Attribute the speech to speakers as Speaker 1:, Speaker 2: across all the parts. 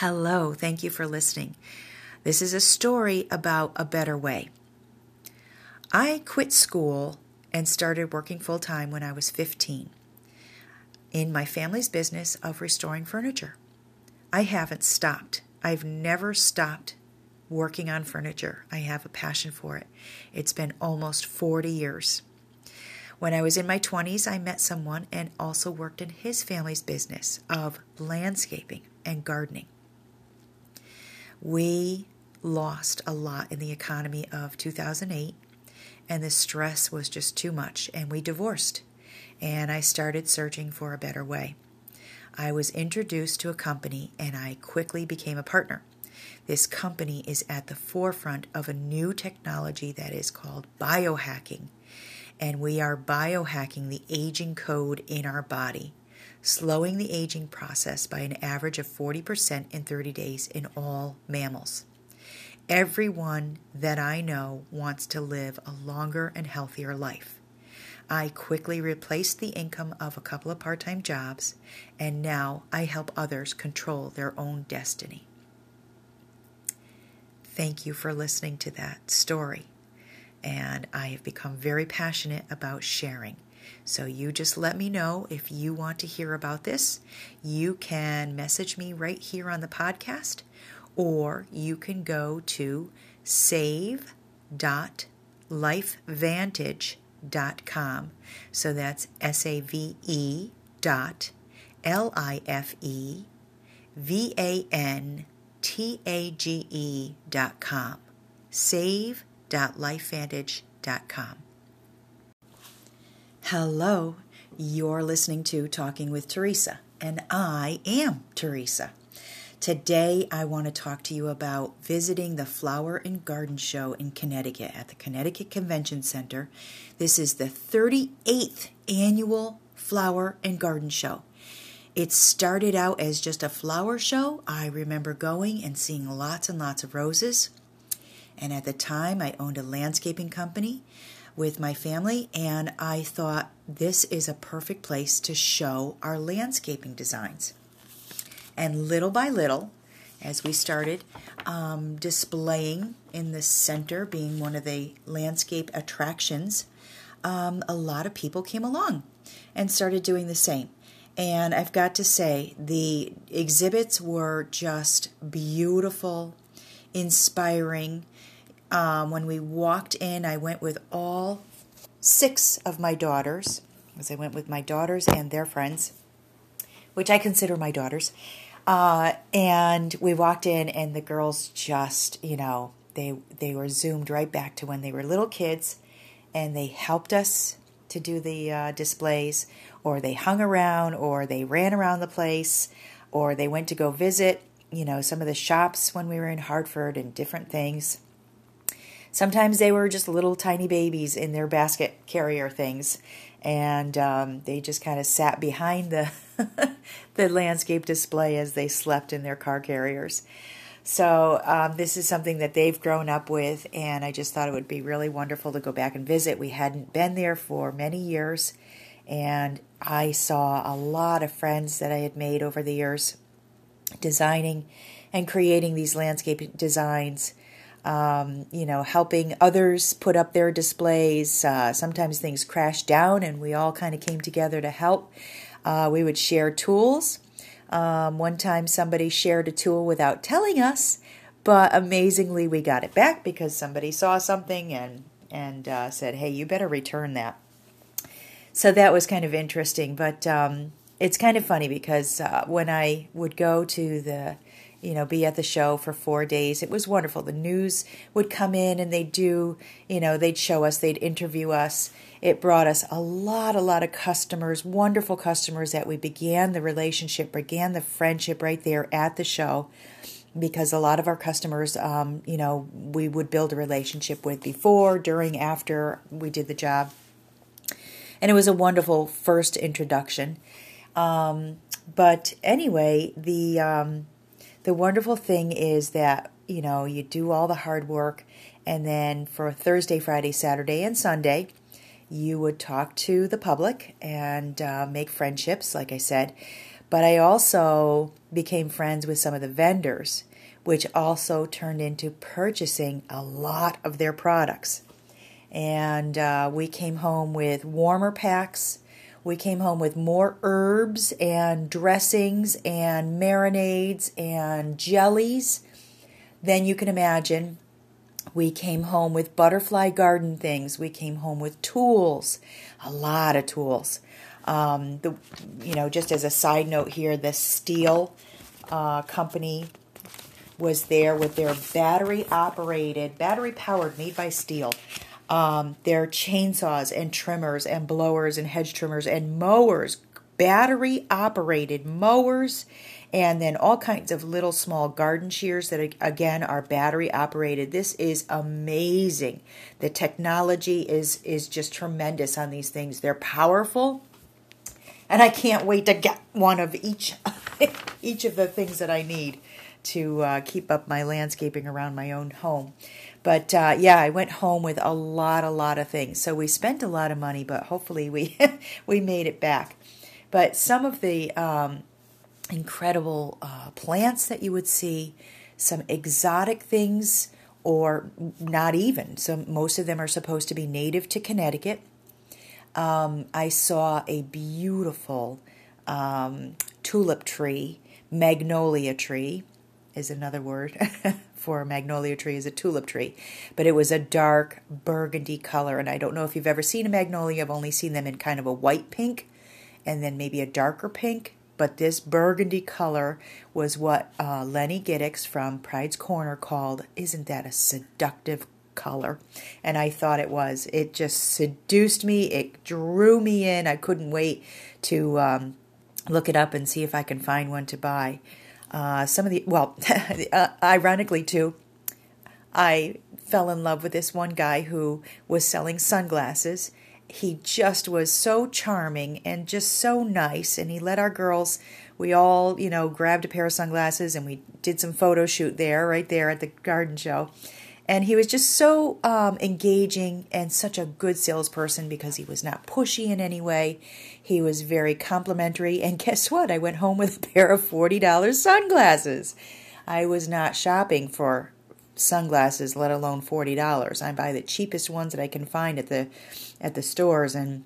Speaker 1: Hello, thank you for listening. This is a story about a better way. I quit school and started working full time when I was 15 in my family's business of restoring furniture. I haven't stopped. I've never stopped working on furniture. I have a passion for it. It's been almost 40 years. When I was in my 20s, I met someone and also worked in his family's business of landscaping and gardening. We lost a lot in the economy of 2008, and the stress was just too much, and we divorced. And I started searching for a better way. I was introduced to a company, and I quickly became a partner. This company is at the forefront of a new technology that is called biohacking, and we are biohacking the aging code in our body slowing the aging process by an average of 40% in 30 days in all mammals. Everyone that I know wants to live a longer and healthier life. I quickly replaced the income of a couple of part time jobs, and now I help others control their own destiny. Thank you for listening to that story. And I have become very passionate about sharing. So you just let me know if you want to hear about this. You can message me right here on the podcast, or you can go to save.lifevantage.com. So that's S A V E dot L I F E V A N T A G E dot com. Save.lifevantage.com. Hello, you're listening to Talking with Teresa, and I am Teresa. Today, I want to talk to you about visiting the Flower and Garden Show in Connecticut at the Connecticut Convention Center. This is the 38th annual Flower and Garden Show. It started out as just a flower show. I remember going and seeing lots and lots of roses. And at the time, I owned a landscaping company with my family, and I thought this is a perfect place to show our landscaping designs. And little by little, as we started um, displaying in the center, being one of the landscape attractions, um, a lot of people came along and started doing the same. And I've got to say, the exhibits were just beautiful, inspiring, um, when we walked in, I went with all six of my daughters, as I went with my daughters and their friends, which I consider my daughters. Uh, and we walked in, and the girls just, you know, they they were zoomed right back to when they were little kids, and they helped us to do the uh, displays, or they hung around, or they ran around the place, or they went to go visit, you know, some of the shops when we were in Hartford and different things. Sometimes they were just little tiny babies in their basket carrier things, and um, they just kind of sat behind the the landscape display as they slept in their car carriers. So um, this is something that they've grown up with, and I just thought it would be really wonderful to go back and visit. We hadn't been there for many years, and I saw a lot of friends that I had made over the years designing and creating these landscape designs um, you know, helping others put up their displays. Uh, sometimes things crashed down, and we all kind of came together to help. Uh, we would share tools. Um, one time, somebody shared a tool without telling us, but amazingly, we got it back because somebody saw something and and uh, said, "Hey, you better return that." So that was kind of interesting, but um, it's kind of funny because uh, when I would go to the you know, be at the show for four days. It was wonderful. The news would come in and they'd do, you know, they'd show us, they'd interview us. It brought us a lot, a lot of customers, wonderful customers that we began the relationship, began the friendship right there at the show. Because a lot of our customers, um, you know, we would build a relationship with before, during, after we did the job. And it was a wonderful first introduction. Um, but anyway, the um, the wonderful thing is that, you know, you do all the hard work, and then for Thursday, Friday, Saturday, and Sunday, you would talk to the public and uh, make friendships, like I said. But I also became friends with some of the vendors, which also turned into purchasing a lot of their products. And uh, we came home with warmer packs. We came home with more herbs and dressings and marinades and jellies than you can imagine. We came home with butterfly garden things. We came home with tools, a lot of tools. Um, the, you know, just as a side note here, the Stihl uh, company was there with their battery operated, battery powered, made by Stihl. Um, their chainsaws and trimmers and blowers and hedge trimmers and mowers, battery operated mowers, and then all kinds of little small garden shears that again are battery operated. This is amazing. The technology is is just tremendous on these things. They're powerful and I can't wait to get one of each each of the things that I need to uh, keep up my landscaping around my own home. But uh, yeah, I went home with a lot, a lot of things. So we spent a lot of money, but hopefully we we made it back. But some of the um, incredible uh, plants that you would see, some exotic things, or not even. So most of them are supposed to be native to Connecticut um, I saw a beautiful um, tulip tree, magnolia tree is another word for a magnolia tree is a tulip tree but it was a dark burgundy color and i don't know if you've ever seen a magnolia i've only seen them in kind of a white pink and then maybe a darker pink but this burgundy color was what uh, lenny giddix from pride's corner called isn't that a seductive color. And I thought it was. It just seduced me. It drew me in. I couldn't wait to um, look it up and see if I can find one to buy. Uh, some of the, well, uh, ironically too, I fell in love with this one guy who was selling sunglasses. He just was so charming and just so nice. And he let our girls, we all, you know, grabbed a pair of sunglasses and we did some photo shoot there, right there at the garden show. And he was just so um, engaging and such a good salesperson because he was not pushy in any way. He was very complimentary. And guess what? I went home with a pair of $40 sunglasses. I was not shopping for sunglasses, let alone $40. I buy the cheapest ones that I can find at the at the stores and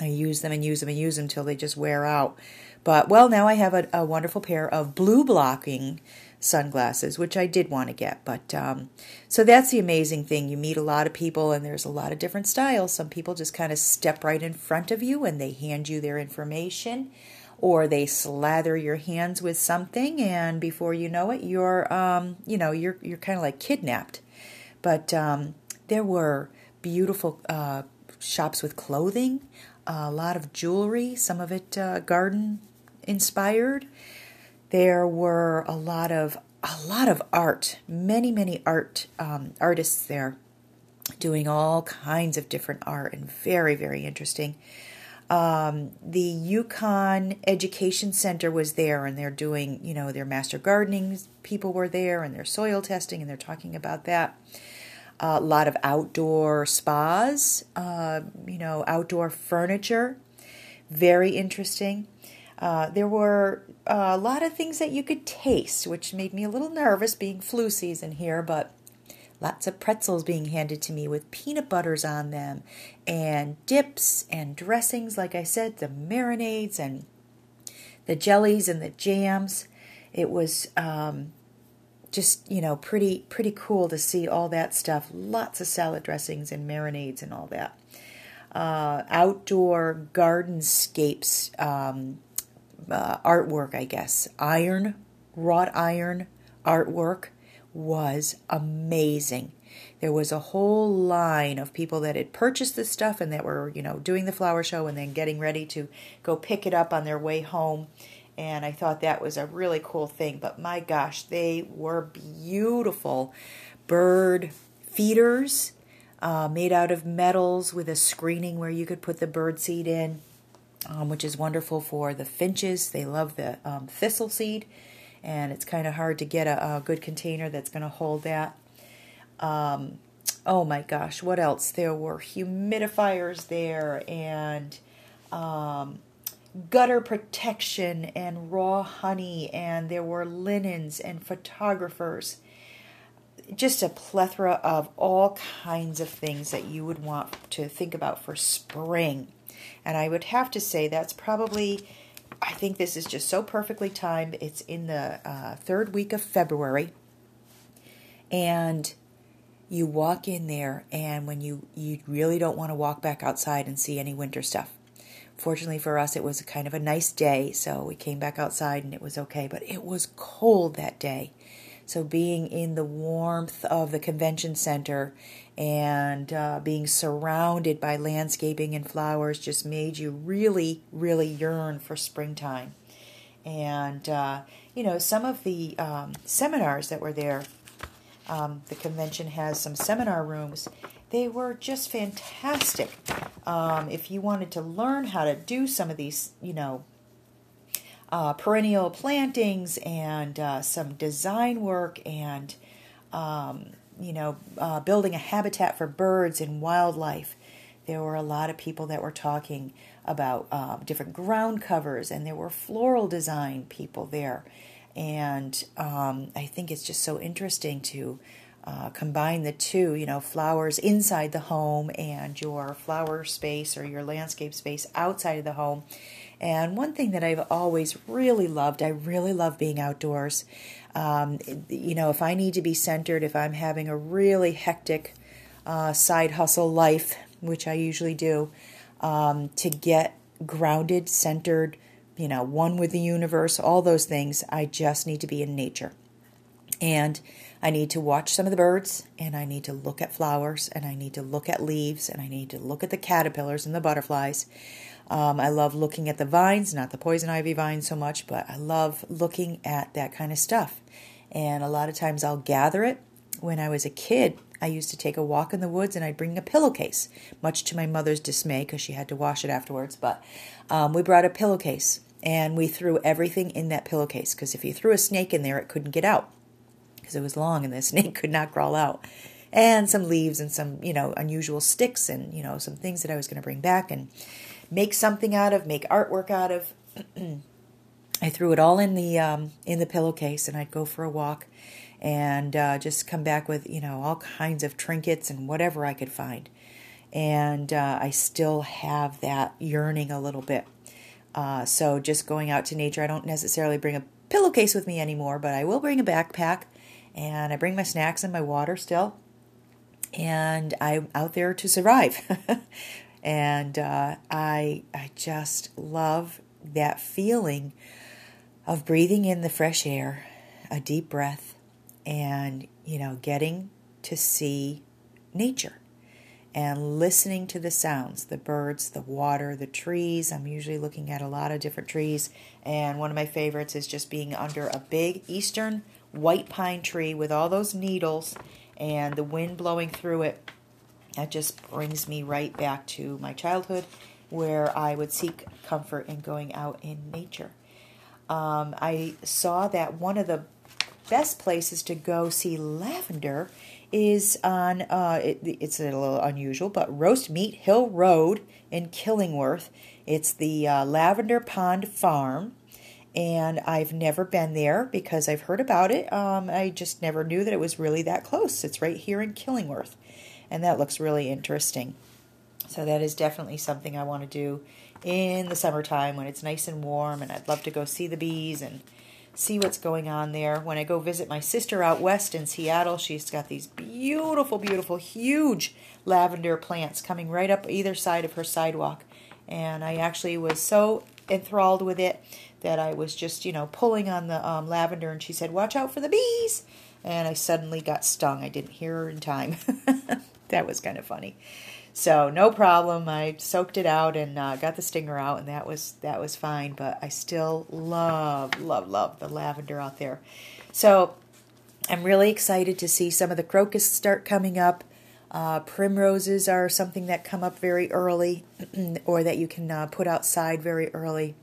Speaker 1: I use them and use them and use them until they just wear out. But well, now I have a, a wonderful pair of blue blocking sunglasses, which I did want to get. But um, so that's the amazing thing. You meet a lot of people, and there's a lot of different styles. Some people just kind of step right in front of you and they hand you their information, or they slather your hands with something, and before you know it, you're um, you know you're you're kind of like kidnapped. But um, there were beautiful uh, shops with clothing, a lot of jewelry, some of it uh, garden inspired. There were a lot of a lot of art, many many art um, artists there, doing all kinds of different art and very very interesting. Um, the UConn Education Center was there, and they're doing you know their master gardening people were there, and their soil testing, and they're talking about that. Uh, a lot of outdoor spas, uh, you know, outdoor furniture, very interesting. Uh, there were uh, a lot of things that you could taste, which made me a little nervous being flu season here, but lots of pretzels being handed to me with peanut butters on them, and dips and dressings, like I said, the marinades and the jellies and the jams. It was um, just you know pretty pretty cool to see all that stuff. Lots of salad dressings and marinades and all that. Uh, outdoor gardenscapes um, uh, artwork, I guess. Iron, wrought iron artwork was amazing. There was a whole line of people that had purchased this stuff and that were, you know, doing the flower show and then getting ready to go pick it up on their way home. And I thought that was a really cool thing. But my gosh, they were beautiful bird feeders uh, made out of metals with a screening where you could put the bird seed in um, which is wonderful for the finches. They love the um, thistle seed, and it's kind of hard to get a, a good container that's going to hold that. Um, oh my gosh, what else? There were humidifiers there and um, gutter protection and raw honey, and there were linens and photographers. Just a plethora of all kinds of things that you would want to think about for spring. And I would have to say that's probably, I think this is just so perfectly timed. It's in the uh, third week of February. And you walk in there, and when you, you really don't want to walk back outside and see any winter stuff Fortunately for us, it was kind of a nice day, so we came back outside and it was okay, but it was cold that day. So, being in the warmth of the convention center and uh, being surrounded by landscaping and flowers just made you really, really yearn for springtime. And, uh, you know, some of the um, seminars that were there, um, the convention has some seminar rooms, they were just fantastic. Um, if you wanted to learn how to do some of these, you know, uh, perennial plantings and uh, some design work and, um, you know, uh, building a habitat for birds and wildlife, there were a lot of people that were talking about um, different ground covers, and there were floral design people there. And um, I think it's just so interesting to uh, combine the two, you know, flowers inside the home and your flower space or your landscape space outside of the home. And one thing that I've always really loved, I really love being outdoors. Um, you know, if I need to be centered, if I'm having a really hectic uh, side hustle life, which I usually do, um, to get grounded, centered, you know, one with the universe, all those things, I just need to be in nature. And I need to watch some of the birds, and I need to look at flowers, and I need to look at leaves, and I need to look at the caterpillars and the butterflies. Um, I love looking at the vines, not the poison ivy vines so much, but I love looking at that kind of stuff. And a lot of times I'll gather it. When I was a kid, I used to take a walk in the woods and I'd bring a pillowcase, much to my mother's dismay because she had to wash it afterwards. But um, we brought a pillowcase and we threw everything in that pillowcase because if you threw a snake in there, it couldn't get out because it was long and the snake could not crawl out. And some leaves and some, you know, unusual sticks and, you know, some things that I was going to bring back and make something out of, make artwork out of. I threw it all in the um, in the pillowcase, and I'd go for a walk, and uh, just come back with you know all kinds of trinkets and whatever I could find. And uh, I still have that yearning a little bit. Uh, so just going out to nature, I don't necessarily bring a pillowcase with me anymore, but I will bring a backpack and I bring my snacks and my water still, and I'm out there to survive. and uh, I I just love that feeling of breathing in the fresh air, a deep breath, and you know getting to see nature and listening to the sounds the birds, the water, the trees. I'm usually looking at a lot of different trees, and one of my favorites is just being under a big eastern white pine tree with all those needles and the wind blowing through it. That just brings me right back to my childhood where I would seek comfort in going out in nature. Um, I saw that one of the best places to go see lavender is on, uh, it, it's a little unusual, but Roast Meat Hill Road in Killingworth. It's the uh, Lavender Pond Farm and I've never been there because I've heard about it. Um, I just never knew that it was really that close. It's right here in Killingworth, and that looks really interesting. So that is definitely something I want to do in the summertime when it's nice and warm, and I'd love to go see the bees and see what's going on there. When I go visit my sister out west in Seattle, she's got these beautiful, beautiful, huge lavender plants coming right up either side of her sidewalk. And I actually was so enthralled with it that I was just, you know, pulling on the um, lavender, and she said, "Watch out for the bees!" And I suddenly got stung. I didn't hear her in time. that was kind of funny. So no problem. I soaked it out and uh, got the stinger out, and that was that was fine. But I still love, love, love the lavender out there. So I'm really excited to see some of the crocus start coming up. Uh, primroses are something that come up very early, or that you can uh, put outside very early.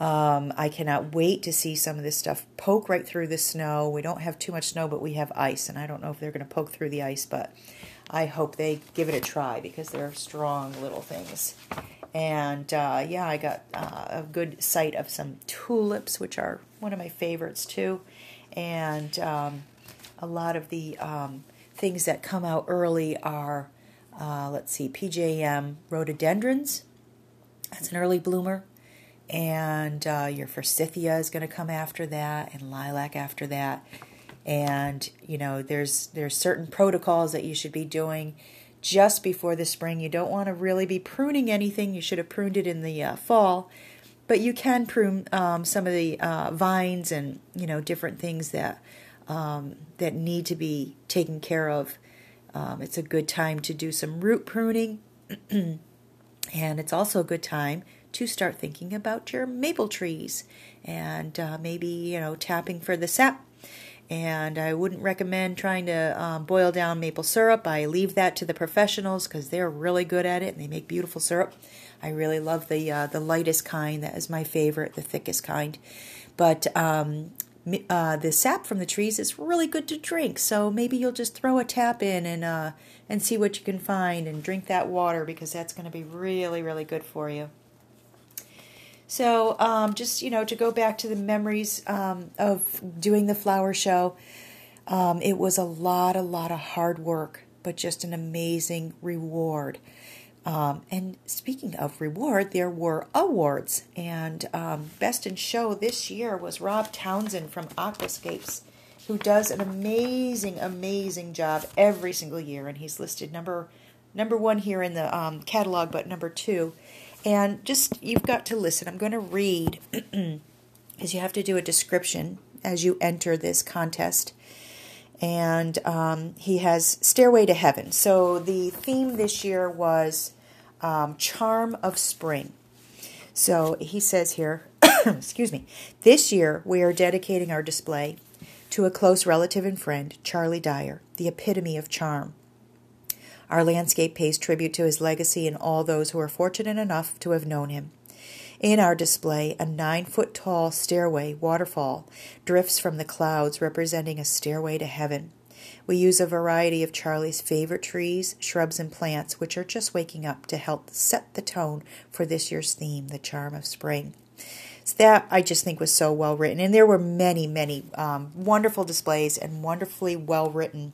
Speaker 1: Um, I cannot wait to see some of this stuff poke right through the snow. We don't have too much snow, but we have ice, and I don't know if they're going to poke through the ice, but I hope they give it a try because they're strong little things. And uh, yeah, I got uh, a good sight of some tulips, which are one of my favorites too. And um, a lot of the um, things that come out early are, uh, let's see, PJM rhododendrons. That's an early bloomer. And uh, your forsythia is going to come after that, and lilac after that. And you know, there's there's certain protocols that you should be doing just before the spring. You don't want to really be pruning anything. You should have pruned it in the uh, fall, but you can prune um, some of the uh, vines and you know different things that um, that need to be taken care of. Um, it's a good time to do some root pruning, and it's also a good time to start thinking about your maple trees and uh, maybe you know tapping for the sap. And I wouldn't recommend trying to um, boil down maple syrup. I leave that to the professionals because they're really good at it and they make beautiful syrup. I really love the uh, the lightest kind. That is my favorite, the thickest kind. But um, uh, the sap from the trees is really good to drink. So maybe you'll just throw a tap in and uh, and see what you can find and drink that water because that's going to be really really good for you. So um, just you know to go back to the memories um, of doing the flower show, um, it was a lot a lot of hard work, but just an amazing reward. Um, and speaking of reward, there were awards. And um, Best in Show this year was Rob Townsend from Aquascapes, who does an amazing, amazing job every single year. And he's listed number number one here in the um, catalog, but number two. And just you've got to listen. I'm going to read because you have to do a description as you enter this contest and um, he has Stairway to Heaven. So the theme this year was um, charm of spring. So he says here, excuse me, this year we are dedicating our display to a close relative and friend, Charlie Dyer, the epitome of charm. Our landscape pays tribute to his legacy and all those who are fortunate enough to have known him. In our display, a nine foot tall stairway waterfall drifts from the clouds, representing a stairway to heaven. We use a variety of Charlie's favorite trees, shrubs, and plants, which are just waking up to help set the tone for this year's theme, the charm of spring. So that I just think was so well written. And there were many, many um, wonderful displays and wonderfully well written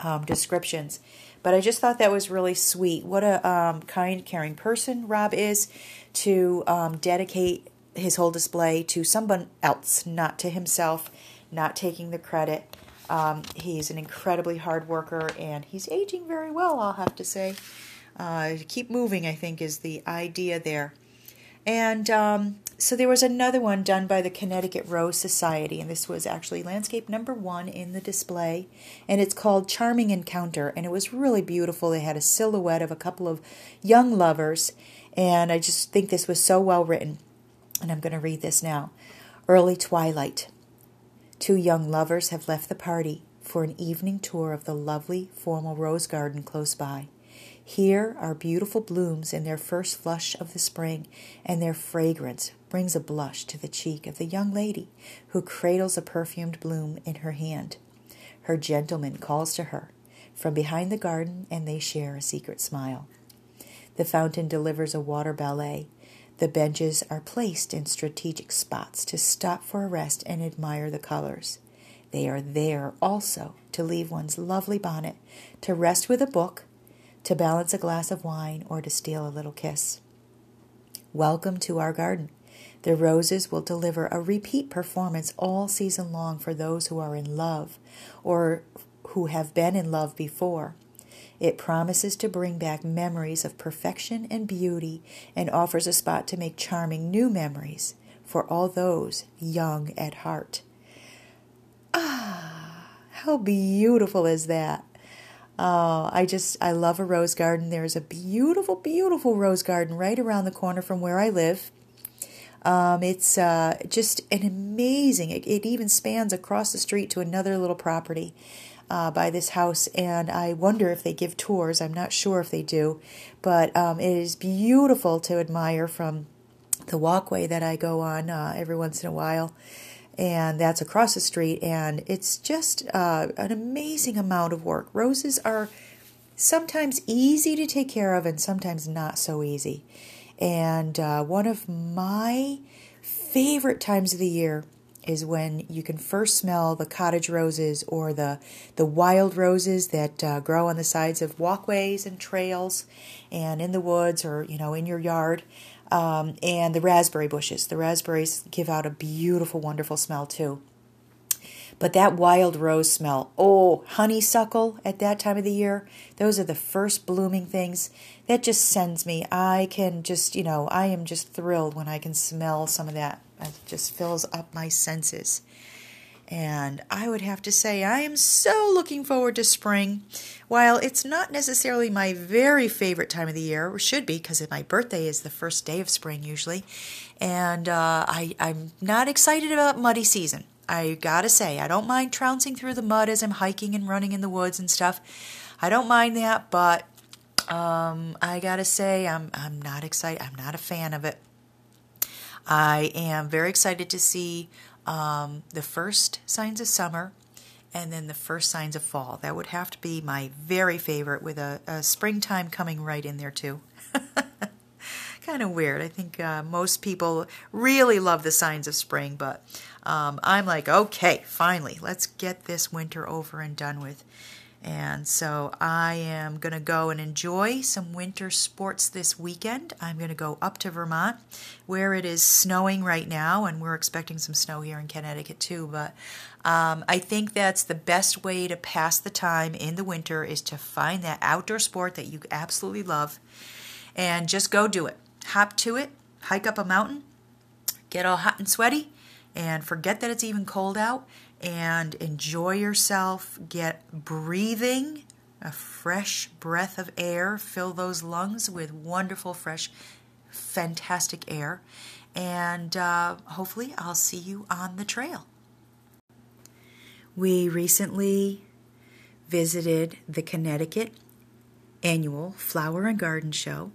Speaker 1: um, descriptions. But I just thought that was really sweet. What a um, kind, caring person Rob is to um, dedicate his whole display to someone else, not to himself, not taking the credit. Um, he's an incredibly hard worker and he's aging very well, I'll have to say. Uh, keep moving, I think, is the idea there. And um, so there was another one done by the Connecticut Rose Society, and this was actually landscape number one in the display. And it's called Charming Encounter, and it was really beautiful. They had a silhouette of a couple of young lovers, and I just think this was so well written. And I'm going to read this now. Early twilight. Two young lovers have left the party for an evening tour of the lovely formal rose garden close by. Here are beautiful blooms in their first flush of the spring, and their fragrance brings a blush to the cheek of the young lady who cradles a perfumed bloom in her hand. Her gentleman calls to her from behind the garden, and they share a secret smile. The fountain delivers a water ballet. The benches are placed in strategic spots to stop for a rest and admire the colors. They are there also to leave one's lovely bonnet, to rest with a book, to balance a glass of wine, or to steal a little kiss. Welcome to our garden. The roses will deliver a repeat performance all season long for those who are in love or who have been in love before. It promises to bring back memories of perfection and beauty and offers a spot to make charming new memories for all those young at heart. Ah, how beautiful is that? Oh, I just, I love a rose garden. There's a beautiful, beautiful rose garden right around the corner from where I live. Um, it's uh, just an amazing, it, it even spans across the street to another little property uh, by this house, and I wonder if they give tours. I'm not sure if they do, but um, it is beautiful to admire from the walkway that I go on uh, every once in a while, and that's across the street, and it's just uh, an amazing amount of work. Roses are sometimes easy to take care of, and sometimes not so easy. And uh, one of my favorite times of the year is when you can first smell the cottage roses or the the wild roses that uh, grow on the sides of walkways and trails and in the woods or you know in your yard um, and the raspberry bushes the raspberries give out a beautiful wonderful smell too but that wild rose smell, oh, honeysuckle at that time of the year, those are the first blooming things. That just sends me. I can just, you know, I am just thrilled when I can smell some of that. It just fills up my senses. And I would have to say, I am so looking forward to spring. While it's not necessarily my very favorite time of the year, or should be, because my birthday is the first day of spring usually, and uh, I, I'm not excited about muddy season. I gotta say, I don't mind trouncing through the mud as I'm hiking and running in the woods and stuff. I don't mind that, but um, I gotta say, I'm I'm not excited. I'm not a fan of it. I am very excited to see um, the first signs of summer and then the first signs of fall. That would have to be my very favorite, with a, a springtime coming right in there too. kind of weird. I think uh, most people really love the signs of spring, but um, I'm like, okay, finally, let's get this winter over and done with. And so I am going to go and enjoy some winter sports this weekend. I'm going to go up to Vermont where it is snowing right now, and we're expecting some snow here in Connecticut too. But um, I think that's the best way to pass the time in the winter is to find that outdoor sport that you absolutely love and just go do it hop to it, hike up a mountain, get all hot and sweaty, and forget that it's even cold out and enjoy yourself. Get breathing a fresh breath of air, fill those lungs with wonderful, fresh, fantastic air, and uh, hopefully, I'll see you on the trail. We recently visited the Connecticut annual Flower and Garden Show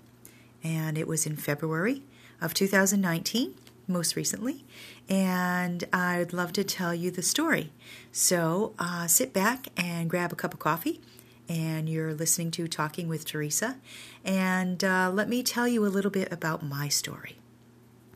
Speaker 1: and it was in February of 2019, most recently, and I'd love to tell you the story. So uh, sit back and grab a cup of coffee, and you're listening to Talking with Teresa, and uh, let me tell you a little bit about my story.